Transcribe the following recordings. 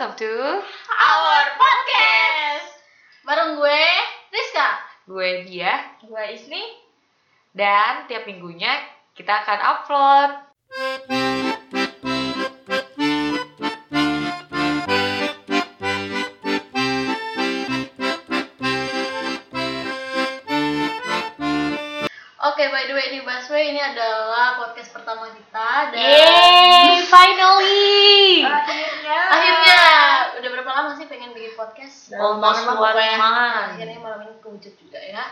welcome to Our Podcast. Bareng gue, Rizka. Gue dia. Gue Isni. Dan tiap minggunya kita akan upload. Oke, by the way, di Busway ini adalah podcast pertama kita. Dan Yeay, finally! Akhirnya Akhirnya Udah berapa lama sih pengen bikin podcast? One pokoknya. month. Akhirnya malam ini kewujud juga ya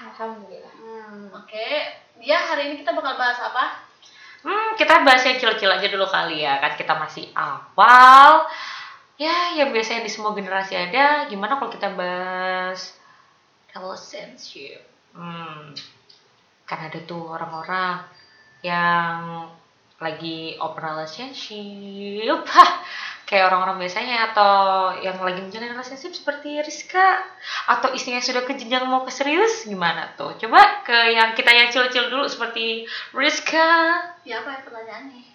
Alhamdulillah. Hmm, oke Ya, hari ini kita bakal bahas apa? Hmm, kita bahas yang cil-cil aja dulu kali ya, kan kita masih awal. Ya, yang biasanya di semua generasi ada, gimana kalau kita bahas relationship? Hmm, kan ada tuh orang-orang yang lagi open relationship, Hah, kayak orang-orang biasanya atau yang lagi menjalani relationship seperti Rizka atau istrinya sudah ke jenjang mau ke serius gimana tuh? Coba ke yang kita yang cil-cil dulu seperti Rizka. Ya, apa ya pertanyaannya?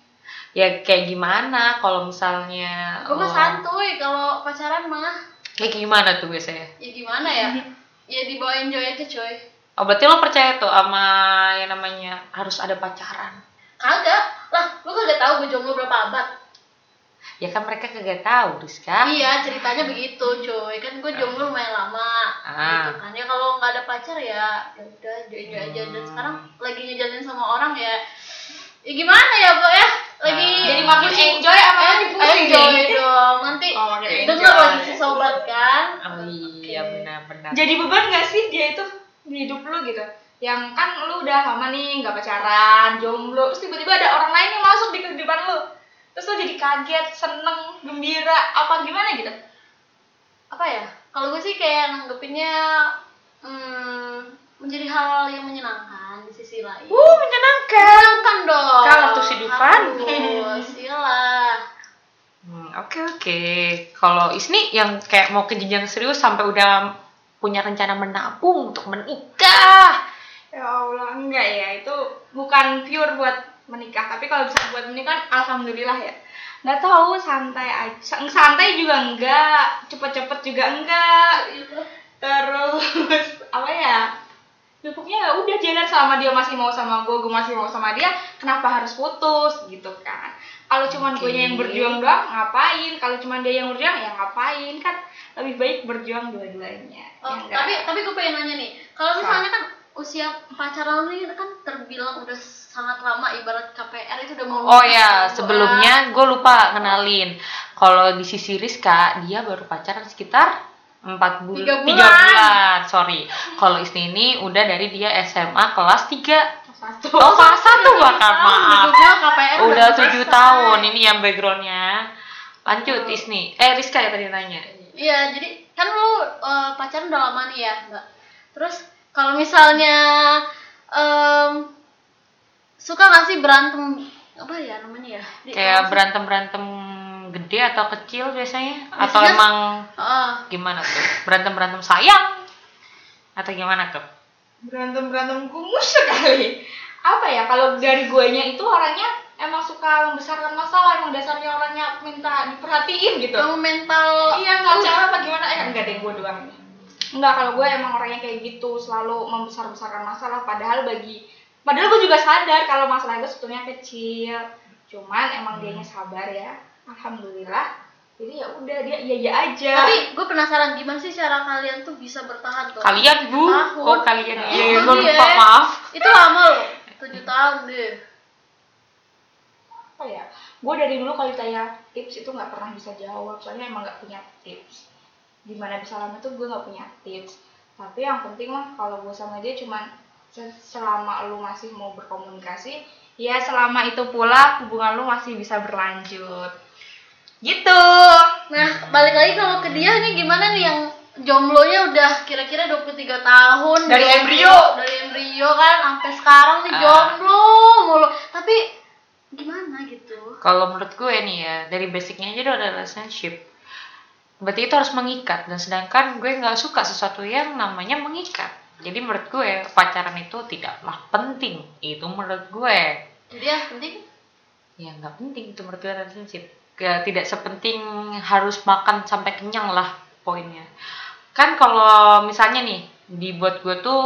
Ya kayak gimana kalau misalnya Gue mah oh, santuy kalau pacaran mah Kayak gimana tuh biasanya? Ya gimana ya? Ya dibawa enjoy aja coy Oh berarti lo percaya tuh sama yang namanya harus ada pacaran? Kagak Lah, lu kagak tahu gue jomblo berapa abad? Ya kan mereka kagak tahu, Rizka. Iya, ceritanya begitu, coy. Kan gue jomblo lumayan lama. Ah. Gitu kan. Ya kalau nggak ada pacar ya, ya udah enjoy aja. Dan Hmm. sekarang lagi ngejalanin sama orang ya. Ya gimana ya, Bu ya? Lagi Ah. Jadi makin enjoy apa Eh, makin pusing enjoy nih? dong. Nanti Oh, enjoy. lagi si sobat kan. Oh iya benar-benar. Jadi beban gak sih dia itu di hidup lu gitu? Yang kan lu udah lama nih nggak pacaran, jomblo, terus tiba-tiba ada orang lain yang masuk di kehidupan lu. Terus lu jadi kaget, seneng, gembira, apa gimana gitu? Apa ya? Kalau gue sih kayak nanggepinnya hmm, menjadi hal yang menyenangkan di sisi lain. Uh menyenangkan. Menyenangkan dong. Kalau tuh si Dufan. Harus, iyalah. Hmm, Oke oke. Kalau Isni yang kayak mau ke jenjang serius sampai udah punya rencana menabung untuk menikah. Ya Allah, enggak ya, itu bukan pure buat menikah, tapi kalau bisa buat menikah, alhamdulillah ya. Nggak tahu, santai aja, santai juga enggak, cepet-cepet juga enggak, terus apa ya? Ya pokoknya ya udah jalan selama dia masih mau sama gue, gue masih mau sama dia, kenapa harus putus gitu kan? Kalau cuman Oke. gue yang berjuang doang, ngapain? Kalau cuman dia yang berjuang, ya ngapain? Kan lebih baik berjuang dua-duanya. Oh, ya enggak? tapi tapi gue pengen nanya nih. Kalau misalnya kan usia pacaran ini kan terbilang udah sangat lama ibarat KPR itu udah mau Oh ya, sebelumnya gue lupa kenalin. Kalau di sisi Rizka, dia baru pacaran sekitar 4 bulan, Tiga 3 bulan. bulan. Sorry. Kalau Isni ini udah dari dia SMA kelas 3. satu. Oh, kelas 1 bahkan, maaf. KPR Udah. 7 tahun. Ini yang backgroundnya. Lanjut Isni. Eh, Rizka ya tadi nanya. Iya, jadi kan lu eh, pacaran udah lama nih ya, Mbak. Terus kalau misalnya em, suka nggak sih berantem apa ya namanya ya? Di- Kayak apa sih? berantem-berantem gede atau kecil biasanya? Atau Biasanya- emang Heeh. gimana tuh? Berantem-berantem sayang? Atau gimana tuh? berantem berantem kumus sekali apa ya kalau dari guanya itu orangnya emang suka membesarkan masalah emang dasarnya orangnya minta diperhatiin gitu kamu mental iya nggak cara apa gimana eh enggak deh gue doang enggak kalau gue emang orangnya kayak gitu selalu membesar besarkan masalah padahal bagi padahal gue juga sadar kalau masalah itu sebetulnya kecil cuman emang dianya sabar ya alhamdulillah jadi ya udah dia iya iya aja Tapi gue penasaran gimana sih cara kalian tuh bisa bertahan tuh? Kalian bu? Tahun. Oh kalian Tahun iya, gue ya. lupa maaf. Itu lama loh, tujuh tahun deh. apa ya gue dari dulu kalau ditanya tips itu nggak pernah bisa jawab soalnya emang nggak punya tips gimana bisa lama itu gue nggak punya tips tapi yang penting mah kalau gue sama dia cuman se- selama lu masih mau berkomunikasi ya selama itu pula hubungan lu masih bisa berlanjut gitu Nah, balik lagi kalau ke dia nih gimana nih yang jomblonya udah kira-kira 23 tahun Dari jomblo, embrio. dari embrio kan sampai sekarang nih Ah. jomblo mulu tapi gimana gitu Kalau menurut gue nih ya, dari basicnya aja udah ada relationship. Berarti itu harus mengikat. Dan sedangkan gue nggak suka sesuatu yang namanya mengikat. Jadi menurut gue pacaran itu tidaklah penting. Itu menurut gue. jadi ya penting Ya nggak penting itu menurut gue relationship. gak tidak sepenting harus makan sampai kenyang lah poinnya kan kalau misalnya nih dibuat gue tuh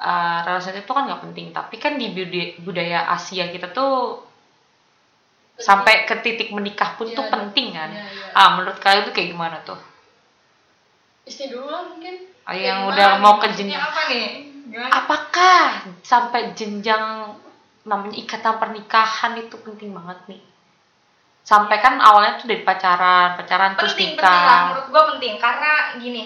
uh, relasi itu kan nggak penting tapi kan di budaya Asia kita tuh Penting. sampai ke titik menikah pun Iya, tuh iya. penting kan? Iya, iya. ah menurut kalian tuh kayak gimana tuh? Istri dulu lah mungkin. Ah, yang udah mau ke jenjang apa nih? Gimana? Apakah sampai jenjang namanya ikatan pernikahan itu penting banget nih? Sampai kan awalnya tuh dari pacaran pacaran terus penting penting lah nikah menurut gue penting. Karena gini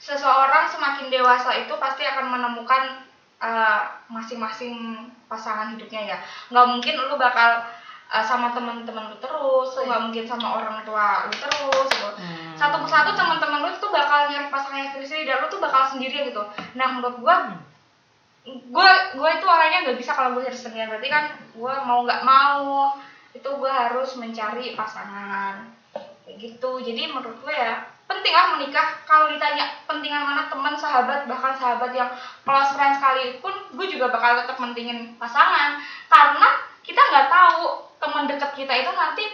seseorang semakin dewasa itu pasti akan menemukan eh, masing-masing pasangan hidupnya ya. Nggak mungkin lu bakal eh, sama teman-teman lu terus lu nggak mungkin sama orang tua lu terus gitu. Hmm. satu persatu teman-teman lu tuh bakal nyari pasangan yang sendiri dan lu tuh bakal sendirian gitu. Nah menurut gue gue gue itu orangnya nggak bisa kalau gue harus sendirian. Berarti kan gue mau nggak mau itu gue harus mencari pasangan. Kayak gitu. Jadi menurut gue ya penting lah menikah. Kalau ditanya pentingan mana teman sahabat bahkan sahabat yang close friend sekalipun gue juga bakal tetap mentingin pasangan. Karena kita nggak tahu teman dekat kita itu nanti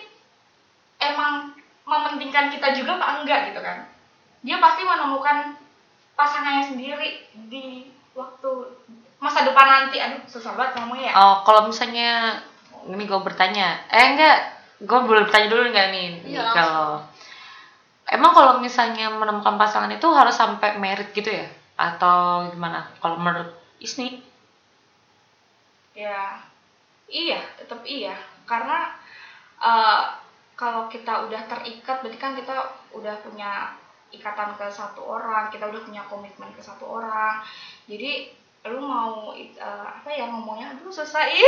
emang mementingkan kita juga apa enggak gitu kan? Dia pasti menemukan pasangannya sendiri di waktu masa depan nanti. Aduh susah banget ngomongnya ya. Oh, kalau misalnya ini gue bertanya, eh enggak, gue boleh bertanya dulu enggak nih? Iya, kalau emang kalau misalnya menemukan pasangan itu harus sampai merit gitu ya? Atau gimana? Kalau menurut Isni? ya iya. Tetap iya karena eh, kalau kita udah terikat berarti kan kita udah punya ikatan ke satu orang kita udah punya komitmen ke satu orang. Jadi lu mau eh, apa ya ngomongnya? Aduh susah. Ih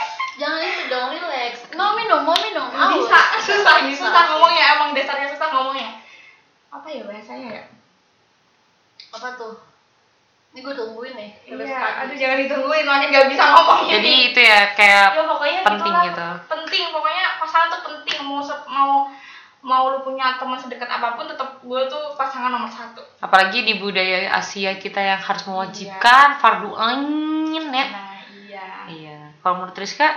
jangan itu dong relax. Mau minum mau minum bisa susah Bisa. susah ngomongnya emang dasarnya susah ngomongnya. Apa ya bahasanya ya? Apa tuh ini gue tungguin nih iya aduh jangan ditungguin makin gak bisa ngomongnya Jadi itu ya kayak ya pokoknya penting gitulah. gitu. penting pokoknya pasangan tuh penting mau mau mau lu punya teman sedekat apa pun tetap gue tuh pasangan nomor satu apalagi di budaya Asia kita yang harus mewajibkan fardu ain ya. nah iya Iya. Kalau menurut Rizka,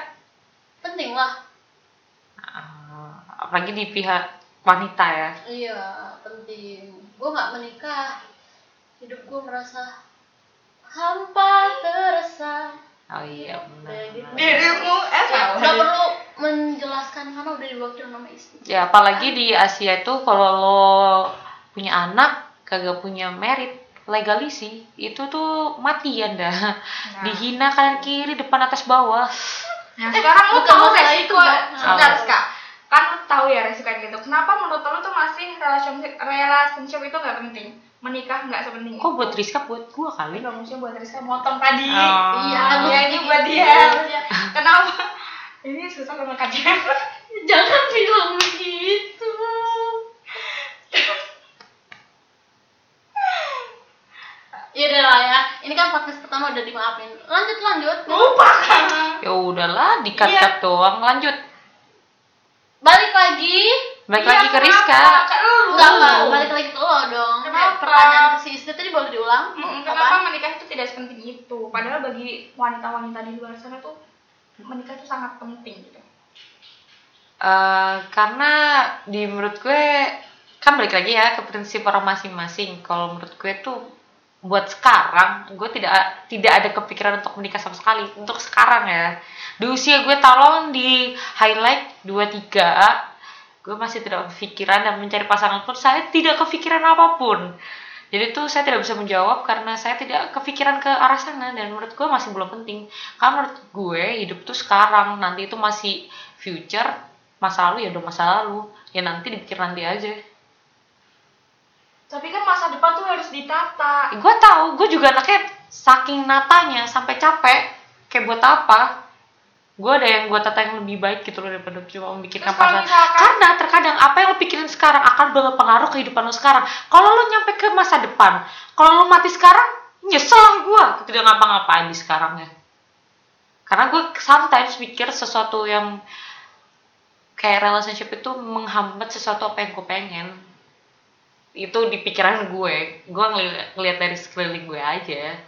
penting lah eh, apalagi di pihak wanita ya. iya penting gue nggak menikah hidup gue merasa hampa terasa Oh iya benar. Dirimu eh Ya, salah. nggak perlu menjelaskan karena udah diwakil nama istri Ya apalagi di Asia itu kalau lo punya anak kagak punya merit legalisi itu tuh matian dah. Nah. Dihina kanan kiri depan atas bawah. Nah, sekarang lu bukan tahu resiko itu, Mbak. sebentar Apa? kak kan tahu ya resiko kayak gitu kenapa menurut lu tuh masih relationship relationship itu nggak penting menikah nggak sepenting Kok buat Rizka buat gua kali? Enggak maksudnya buat Rizka motong tadi Oh. iya Iya, ini buat dia. Iya. kenapa ini susah sama kajian jangan bilang begitu Ya udah lah ya, ini kan podcast pertama udah dimaafin. Lanjut lanjut. lupa kan Ya udahlah dikat-kat doang lanjut. Balik lagi. Balik Iya, lagi ke Rizka. Enggak enggak, balik lagi ke lo dong. Kenapa? Pertanyaan si istri tadi boleh diulang? Mm, Apa? kenapa menikah itu tidak sepenting itu padahal bagi wanita-wanita di luar sana tuh menikah itu sangat penting gitu Eh, karena di menurut gue kan balik lagi ya ke prinsip orang masing-masing. Kalau menurut gue tuh buat sekarang gue tidak tidak ada kepikiran untuk menikah sama sekali untuk sekarang ya di usia gue tolong di highlight 23 gue masih tidak kepikiran dan mencari pasangan pun saya tidak kepikiran apa pun. Jadi tuh saya tidak bisa menjawab karena saya tidak kepikiran ke arah sana dan menurut gue masih belum penting. Karena menurut gue hidup tuh sekarang nanti itu masih future masa lalu ya udah masa lalu. Ya nanti dipikir nanti aja. Tapi kan masa depan tuh harus ditata. Gue tahu gue juga anaknya saking natanya sampai capek. Kayak buat apa gue ada yang gue tata yang lebih baik gitu loh daripada cuma memikirkan pasangan misalkan- karena terkadang apa yang lo pikirin sekarang akan berpengaruh kehidupan lo sekarang. Kalau lo nyampe ke masa depan kalau lo mati sekarang nyesel lah gue tidak ngapa-ngapain di sekarangnya karena gue sometimes pikir sesuatu yang kayak relationship itu menghambat sesuatu apa yang gue pengen. Itu di pikiran gue. Gue ngeliat, ngeliat dari sekeliling gue aja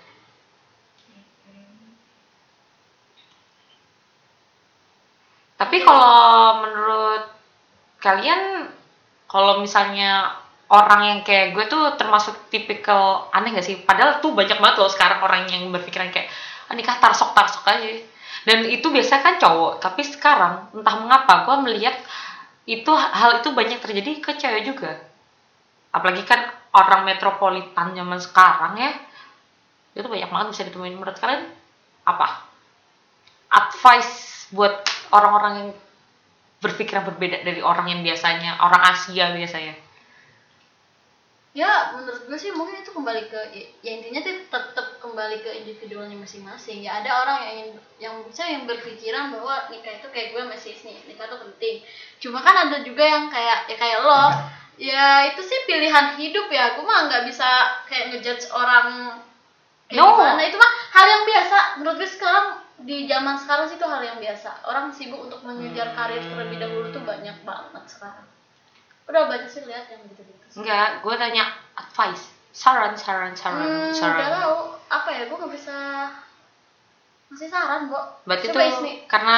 Tapi kalau menurut kalian, kalau misalnya orang yang kayak gue tuh termasuk tipikal aneh gak sih? Padahal tuh banyak banget loh sekarang orang yang berpikiran kayak ah, nikah tarsok tarsok aja. Dan itu biasa kan cowok. Tapi sekarang entah mengapa gue melihat itu hal itu banyak terjadi ke cewek juga. Apalagi kan orang metropolitan zaman sekarang ya, itu banyak banget bisa ditemuin menurut kalian apa? Advice buat orang-orang yang berpikiran berbeda dari orang yang biasanya orang Asia biasanya. ya menurut gue sih mungkin itu kembali ke ya intinya tuh tetap kembali ke individualnya masing-masing. Ya ada orang yang ingin yang bisa yang berpikiran bahwa nikah itu kayak gue masih nih nikah itu penting. Cuma kan ada juga yang kayak ya kayak lo ya itu sih pilihan hidup ya. Gue mah nggak bisa kayak ngejudge orang kayak No. gimana. Itu mah hal yang biasa. Menurut gue sekarang di zaman sekarang sih itu hal yang biasa. Orang sibuk untuk mengejar karir terlebih dahulu tuh banyak banget sekarang. Udah banyak sih lihat yang gitu-gitu Enggak, gue tanya advice, saran, saran, saran, Hmm, saran. udah tahu. Apa ya gue nggak bisa ngasih saran kok Berarti Coba tuh Ismi. karena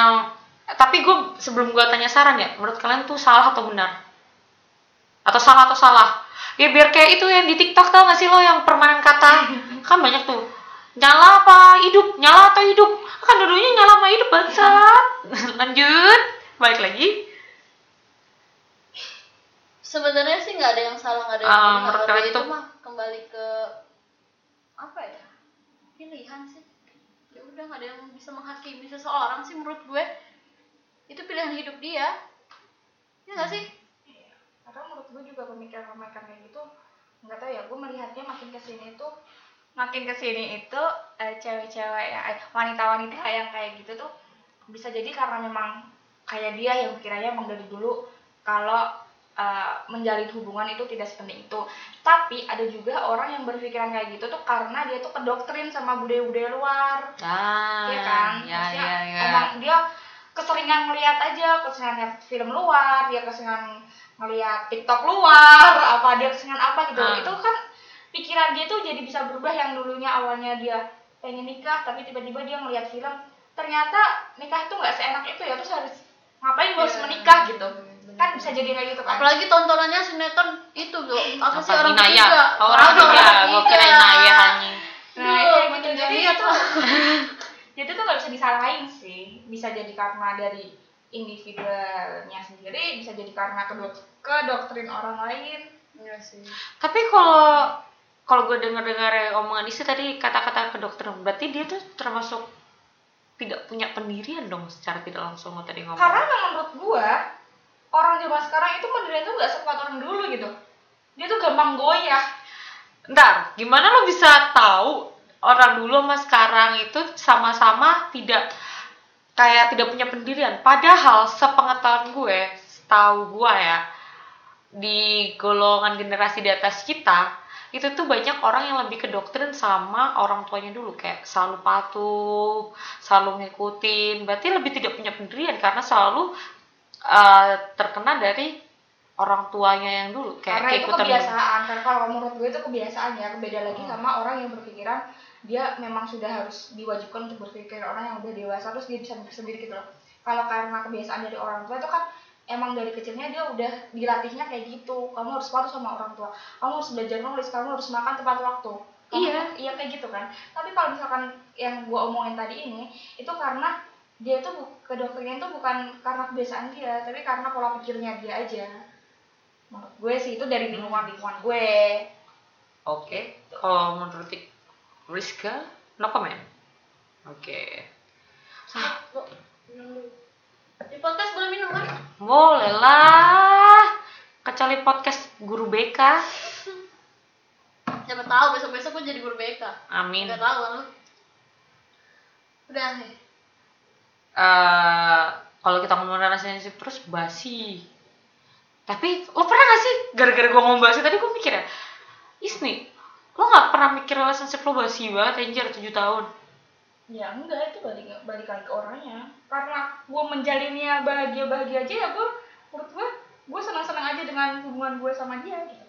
tapi gue sebelum gue tanya saran ya, menurut kalian tuh salah atau benar? Atau salah atau salah? Ya biar kayak itu yang di TikTok tau gak sih lo yang permainan kata? Kan banyak tuh nyala apa hidup? Nyala atau hidup? Kan dulunya nyala sama hidup bangsat. Lanjut. Balik lagi. Sebenarnya sih nggak ada yang salah nggak ada yang Ah, benar Kalau itu tuh- mah kembali ke apa ya? Pilihan sih. Ya udah nggak ada yang bisa menghakimi seseorang sih menurut gue. Itu pilihan hidup dia. Ya nggak sih? Iya. Karena menurut gue juga pemikiran-pemikiran kayak gitu nggak tahu ya gue melihatnya makin ke sini itu makin ke sini itu eh, cewek-cewek ya eh, wanita-wanita yang kayak gitu tuh bisa jadi karena memang kayak dia yang pikirannya emang dari dulu kalau eh, menjalin hubungan itu tidak sepenting itu tapi ada juga orang yang berpikiran kayak gitu tuh karena dia tuh kedoktrin sama budaya-budaya luar ah Iya kan? ya Maksudnya ya ya Emang dia keseringan ngeliat aja, keseringan lihat film luar, dia keseringan ngeliat TikTok luar, apa dia keseringan apa gitu. Hmm. Itu kan pikiran dia tuh jadi bisa berubah yang dulunya awalnya dia pengen nikah, tapi tiba-tiba dia ngeliat film, ternyata nikah itu nggak seenak itu ya, terus harus ngapain gue harus Iya. menikah gitu. Kan bisa jadi kayak gitu kan. apalagi tontonannya sinetron itu tuh apa, sih orang Inaya? ketiga Oh, orang ketiga, orang gue kira. Inaya anjing. Nah, Duh, iya gitu. makin Jadi itu jadi tuh nggak bisa disalahin sih. Bisa jadi karena dari individualnya sendiri, bisa jadi karena kedok kedoktrin orang lain. Iya sih Tapi kalau kalau gue dengar-dengar omongan isi tadi kata-kata kedokteran, berarti dia tuh termasuk tidak punya pendirian dong secara tidak langsung lo tadi ngomong. Karena menurut gua orang zaman sekarang itu pendirian tuh nggak sekuat orang dulu gitu. Dia tuh gampang goyah. Ntar, gimana lo bisa tahu orang dulu sama sekarang itu sama-sama tidak kayak tidak punya pendirian? Padahal sepengetahuan gue, setahu gue ya, di golongan generasi di atas kita, itu tuh banyak orang yang lebih ke doktrin sama orang tuanya dulu kayak selalu patuh, selalu ngikutin. Berarti lebih tidak punya pendirian karena selalu eh, terkena dari orang tuanya yang dulu kayak Karena itu kebiasaan. Karena kalau menurut gue itu kebiasaan ya. Beda lagi Hmm. sama orang yang berpikiran dia memang sudah harus diwajibkan untuk berpikir orang yang udah dewasa terus dia bisa berpikir sendiri gitu loh. Kalau karena kebiasaan dari orang tua itu kan emang dari kecilnya dia udah dilatihnya kayak gitu. Kamu harus patuh sama orang tua. Kamu harus belajar nulis, kamu harus makan tepat waktu. Kamu- Iya. Iya kayak gitu kan. Tapi kalau misalkan yang gue omongin tadi ini itu karena dia tuh bu- kedoktrinnya itu bukan karena kebiasaan dia, tapi karena pola pikirnya dia aja. Menurut gue sih itu dari lingkungan lingkungan gue. Oke, kalau menurut Rizka, no comment. Oke. di podcast boleh minum kan Boleh lah. Kecuali podcast guru BK. siapa tahu besok besok gue jadi guru BK Amin. nggak tahu kan lu udah nih Eh, kalau kita ngomong relationship terus basi. Tapi lo pernah gak sih gara-gara gue ngomong basi tadi gue mikir ya, Isni, lo gak pernah mikir relationship lo basi banget anjir 7 tahun. Ya enggak itu balik balik lagi ke orangnya. Karena gue menjalinnya bahagia bahagia aja ya gue menurut gue gue senang senang aja dengan hubungan gue sama dia gitu.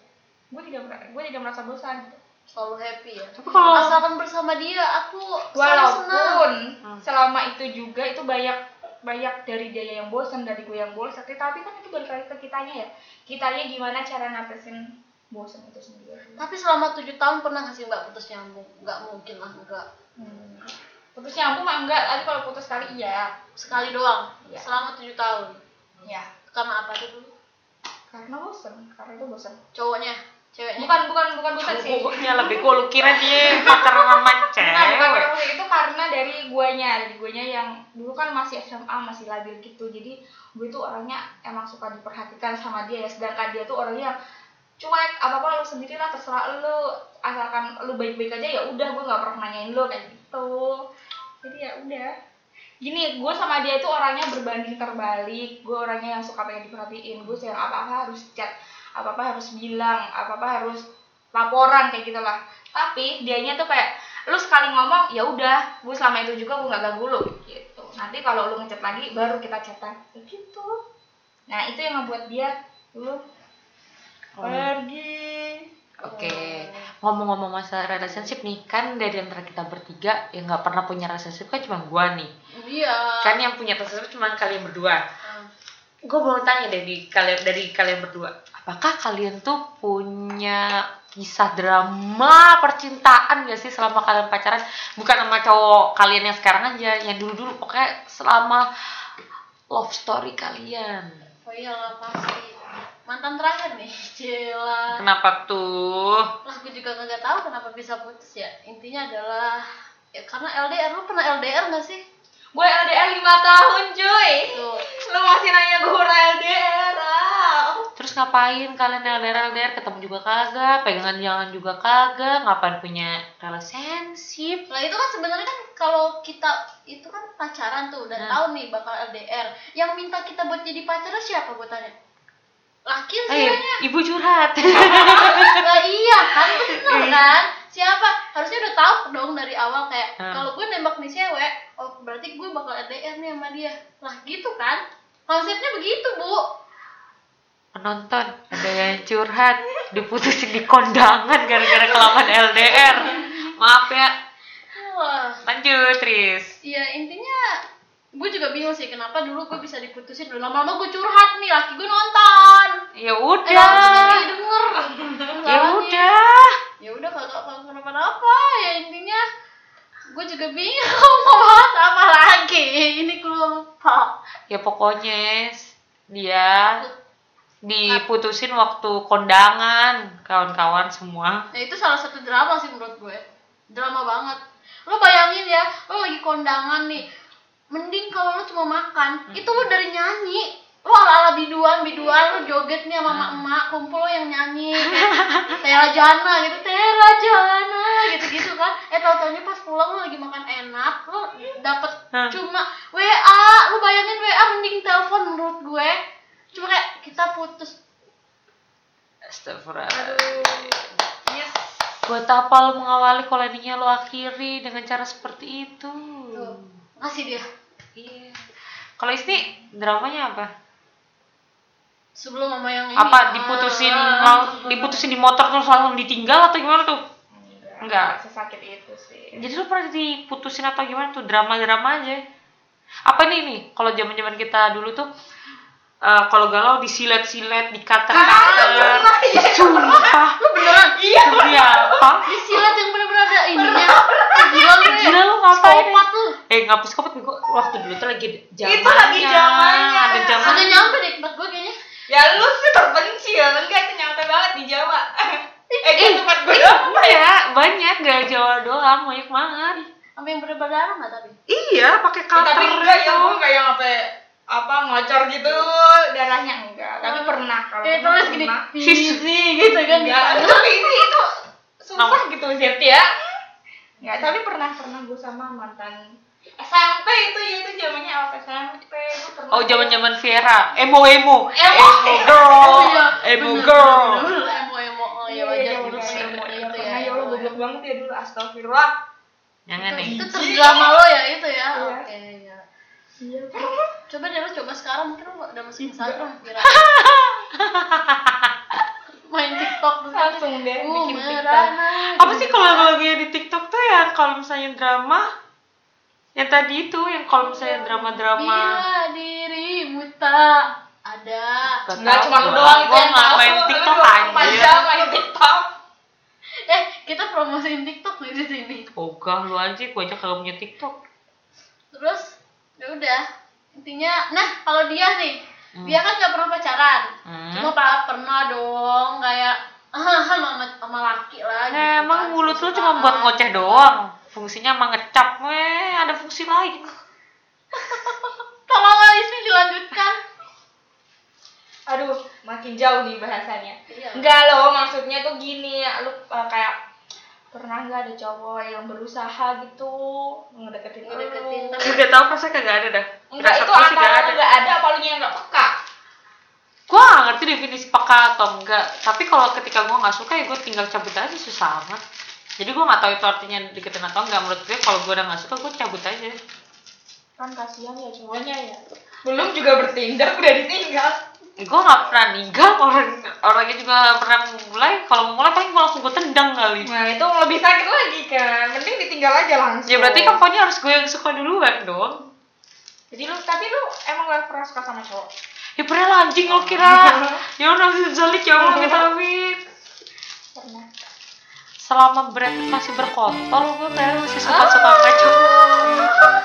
Gue tidak gue tidak merasa bosan gitu. selalu happy ya Tapi kalau asalkan bersama dia aku selalu senang Walaupun Hmm. selama itu juga itu banyak banyak dari dia yang bosan dari gue yang bosan tapi kan itu balik lagi ke kitanya ya kitanya gimana cara ngatasin bosan itu sendiri Tapi selama tujuh tahun pernah nggak sih mbak putus nyambung? Nggak mungkin lah, enggak. hmm. Putus nyambung mah enggak tapi kalau putus kali iya Sekali doang. Iya. Selama tujuh tahun. ya Karena apa tuh dulu? karena bosan karena itu bosan Cowoknya, ceweknya. bukan bukan bukan bosan sih Pokoknya lebih gue lu kira dia pacaran sama Bukan, bukan cewek. karena itu karena dari guanya, dari guanya yang dulu kan masih SMA, masih labil gitu. Jadi gue tuh orangnya emang suka diperhatikan sama dia ya. Sedangkan dia tuh orangnya yang cuek, apa-apa lu sendiri lah terserah lu. Asalkan lu baik-baik aja ya udah gue nggak pernah nanyain lu kayak gitu. Jadi ya udah. Gini, gue sama dia tuh orangnya berbanding terbalik. Gue orangnya yang suka pengen diperhatiin. Gue sayang apa-apa harus chat, apa-apa harus bilang, apa-apa harus laporan kayak gitu lah tapi dianya tuh kayak lu sekali ngomong ya udah gue selama itu juga gue nggak ganggu lu gitu nanti kalau lu ngechat lagi baru kita chatan kayak gitu nah itu yang ngebuat dia lu Oh. pergi Oke, ngomong-ngomong masalah relationship nih, kan dari antara kita bertiga yang nggak pernah punya relationship kan cuma gua nih. Iya. Kan yang punya relationship cuma kalian berdua. Hmm. Gue mau tanya deh di kalian dari kalian berdua, apakah kalian tuh punya kisah drama percintaan gak sih selama kalian pacaran? Bukan sama cowok kalian yang sekarang aja, yang dulu-dulu pokoknya selama love story kalian. Oh iyalah pasti. Mantan terakhir nih, Cila. Kenapa tuh? Lah gue juga nggak tahu kenapa bisa putus ya. Intinya adalah ya karena LDR lu pernah LDR nggak sih? gue LDR 5 tahun cuy Tuh. lu masih nanya gue pernah LDR ah. Terus ngapain kalian LDR LDR ketemu juga kagak, pegangan jalan juga kagak, ngapain punya relationship? Lah itu kan sebenarnya kan kalau kita itu kan pacaran tuh udah Hmm. tahu nih bakal LDR. Yang minta kita buat jadi pacarnya siapa gue tanya? Laki ceweknya? ibu curhat. Lah iya kan bener kan? Siapa? Harusnya udah tahu dong dari awal kayak Hmm. kalau gue nembak nih cewek, oh berarti gue bakal LDR nih sama dia. Lah gitu kan? Konsepnya begitu, Bu. Penonton, ada yang curhat, diputusin di kondangan gara-gara kelamaan LDR. Maaf ya. Lanjut, Tris. Ya intinya gue juga bingung sih kenapa dulu gue bisa diputusin dulu lama-lama gue curhat nih laki gue nonton. Ya eh udah. laki denger. Ya udah. ya udah kagak kagak kenapa-napa ya intinya gue juga bingung mau bahas apa lagi. Ini gue lupa. Ya pokoknya dia diputusin waktu kondangan kawan-kawan semua. nah itu salah satu drama sih menurut gue. Drama banget. Lo bayangin ya lo lagi kondangan nih mending kalau lo cuma makan itu lo dari nyanyi. Lo ala ala biduan biduan lo joget nih sama emak emak kumpul lo yang nyanyi kayak Tera Jana gitu. Tera Jana gitu gitu kan. Eh tau taunya pas pulang lo lagi makan enak lo dapet Hah. cuma WA lo bayangin WA mending telepon menurut gue. Cuma kayak kita putus. Astagfirullah. aduh. Yes. Buat apa lo mengawali kalau endingnya lo akhiri dengan cara seperti itu? Tuh. Ngasih dia Iya. Kalau istri dramanya apa? sebelum mama yang ini Apa diputusin ah, mau diputusin di motor terus langsung ditinggal atau gimana tuh? Enggak. sesakit itu sih Jadi lo pernah diputusin atau gimana tuh? Drama-drama aja. Apa nih nih? Kalau zaman-zaman kita dulu tuh eh, kalau galau disilet-silet, dikata-kata. Sumpah. lu beneran iya Demi apa? disilat yang bener-bener ada ininya Eh, gila lu ya Gila lu ngapain? Psikopat lu Eh ngapus kopet gue waktu dulu tuh lagi zamannya. Itu lagi zamannya. Ada Agak zamannya. nyampe deh tempat gue kayaknya ya lu sih terpencil enggak itu nyampe banget di Jawa eh gue tempat gue Eh, doang Iya, banyak gak Jawa doang, banyak banget. sampai yang berdarah nggak tapi Iya, pakai Ya, kapur. tapi enggak ya gue kayak yang apa apa ngocor gitu darahnya enggak. Tapi pernah kalau pernah, tulis gini easy gitu kan enggak. tapi ini itu susah Nama- gitu Zerti ya. Enggak tapi pernah pernah gue sama mantan SMP itu ya itu zamannya awal SMP gue pernah Oh, zaman-zaman Viera, emo emo, Emo. girl, Oh, iya. emo girl. emo emo. Oh ya wajar iya, dulu iya, sih iya, emo iya, itu ya. Ya emo, goblok banget ya dulu astagfirullah. Jangan nih. itu terdrama lo ya itu ya? Iya. oke ya iya coba deh lo coba sekarang mungkin lo udah masih Instagram kira main TikTok tuh langsung deh Uh, bikin TikTok merana. Apa sih kalau lagi di TikTok tuh ya kalau misalnya drama yang tadi itu yang kalau misalnya drama-drama Bila dirimu tak ada. Gak Enggak cuma lu doang itu yang tahu. main Lu TikTok 24 anjir. jam main TikTok. Eh, kita promosiin TikTok nih di sini. Ogah lu aja, gua aja kagak punya TikTok. Terus ya udah. Intinya, nah kalau dia nih, Hmm. dia kan nggak pernah pacaran. Hmm. Cuma pa- pernah dong kayak ah sama sama laki lah. gitu Nah, emang kan, mulut lu cuma buat ngoceh doang. Fungsinya emang ngecap, weh, ada fungsi lain. Tolong Alismi dilanjutkan. Aduh, makin jauh nih bahasanya. Iya. Enggak loh, maksudnya tuh gini, lu uh, kayak pernah nggak ada cowok yang berusaha gitu ngedeketin Ngedeketin, lu? tapi- Gak tau perasaan kagak ada dah. Enggak, itu sih gak lu ada. nggak ada apa lu yang nggak peka? Gua gak ngerti definisi peka atau enggak. Tapi kalau ketika gua nggak suka ya gua tinggal cabut aja susah amat. Jadi gua nggak tahu itu artinya deketin atau enggak. Menurut gue kalau gua udah nggak suka gua cabut aja. Kan kasihan ya cowoknya ya. Belum juga bertindak udah ditinggal. Gue nggak pernah ninggal orang orangnya juga pernah mulai. Kalau mau mulai paling gua langsung gue tendang kali. Nah, itu lebih sakit lagi kan. Mending ditinggal aja langsung. Ya berarti kan pokoknya harus gue yang suka duluan dong. Jadi lu tapi lu emang gak pernah suka sama cowok? Ya pernah lah, anjing lo kira. ya udah zalik ya Allah kita amit. Pernah. Selama berat masih berkontol gue kayak masih suka-suka sama cowok.